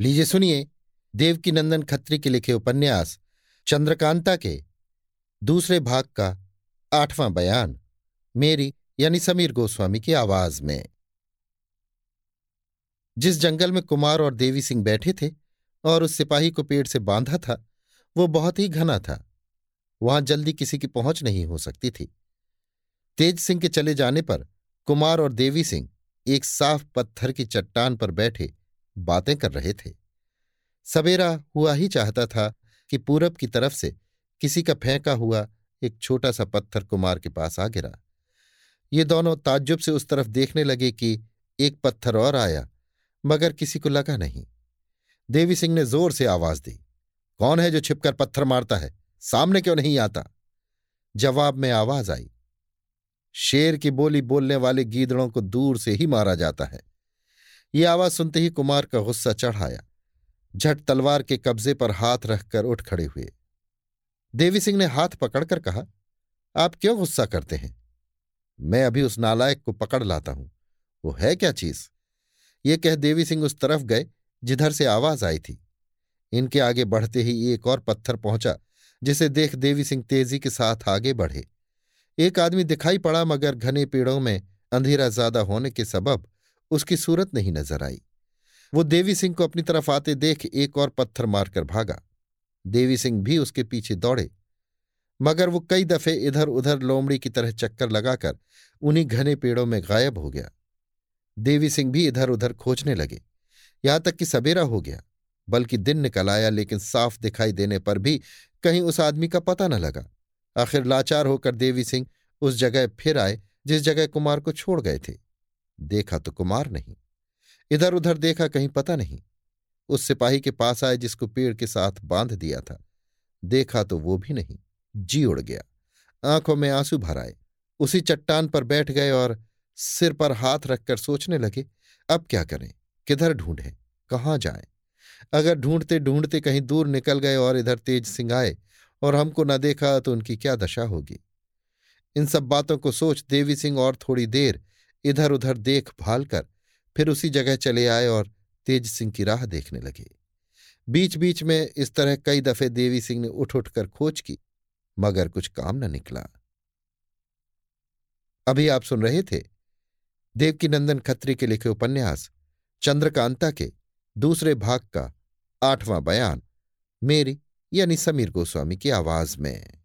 लीजिए सुनिए देवकी नंदन खत्री के लिखे उपन्यास, चंद्रकांता के, दूसरे भाग का, आठवां बयान, मेरी यानी समीर गोस्वामी की आवाज़ में। जिस जंगल में कुमार और देवी सिंह बैठे थे और उस सिपाही को पेड़ से बांधा था, वो बहुत ही घना था। वहाँ जल्दी किसी की पहुँच नहीं हो सकती थी। तेज सिंह के चले जाने पर कुमार और देवी सिंह एक साफ़ पत्थर की चट्टान पर बैठे बातें कर रहे थे। सवेरा हुआ ही चाहता था कि पूरब की तरफ़ से किसी का फेंका हुआ एक छोटा सा पत्थर कुमार के पास आ गिरा। ये दोनों ताज्जुब से उस तरफ़ देखने लगे कि एक पत्थर और आया, मगर किसी को लगा नहीं। देवी सिंह ने ज़ोर से आवाज़ दी, कौन है जो छिपकर पत्थर मारता है? सामने क्यों नहीं आता? जवाब में आवाज़ आई, शेर की बोली बोलने वाले गीदड़ों को दूर से ही मारा जाता है। ये आवाज़ सुनते ही कुमार का गुस्सा चढ़ाया झट तलवार के कब्जे पर हाथ रखकर उठ खड़े हुए। देवी सिंह ने हाथ पकड़कर कहा, आप क्यों गुस्सा करते हैं? मैं अभी उस नालायक को पकड़ लाता हूँ। वो है क्या चीज़? ये कह देवी सिंह उस तरफ़ गए, जिधर से आवाज़ आई थी। इनके आगे बढ़ते ही एक और पत्थर पहुँचा, जिसे देख देवी सिंह तेज़ी के साथ आगे बढ़े। एक आदमी दिखाई पड़ा, मगर घने पेड़ों में अंधेरा ज़्यादा होने के सबब उसकी सूरत नहीं नज़र आई। वो देवी सिंह को अपनी तरफ़ आते देख एक और पत्थर मारकर भागा। देवी सिंह भी उसके पीछे दौड़े। मगर वो कई दफे इधर उधर लोमड़ी की तरह चक्कर लगाकर उन्हीं घने पेड़ों में गायब हो गया। देवी सिंह भी इधर उधर खोजने लगे। यहाँ तक कि सवेरा हो गया, बल्कि दिन निकल आया लेकिन साफ़ दिखाई देने पर भी कहीं उस आदमी का पता न लगा। आखिर लाचार होकर देवी सिंह उस जगह फिर आए जिस जगह कुमार को छोड़ गए थे। देखा तो कुमार नहीं। इधर उधर देखा कहीं पता नहीं। उस सिपाही के पास आए जिसको पेड़ के साथ बाँध दिया था। देखा तो वो भी नहीं। जी उड़ गया। आँखों में आँसू भर आए। उसी चट्टान पर बैठ गए और सिर पर हाथ रखकर सोचने लगे, अब क्या करें? किधर ढूंढें? कहाँ जाएँ? अगर ढूंढते ढूंढते कहीं दूर निकल गए और इधर तेज सिंह आए और हमको न देखा तो उनकी क्या दशा होगी? इन सब बातों को सोच देवी सिंह और थोड़ी देर इधर उधर देख भाल कर फिर उसी जगह चले आए और तेज सिंह की राह देखने लगे। बीच बीच में इस तरह कई दफे देवी सिंह ने उठ उठकर खोज की, मगर कुछ काम न निकला। अभी आप सुन रहे थे देवकी नंदन खत्री के लिखे उपन्यास, चंद्रकांता के दूसरे भाग का आठवां बयान, मेरी यानी समीर गोस्वामी की आवाज़ में।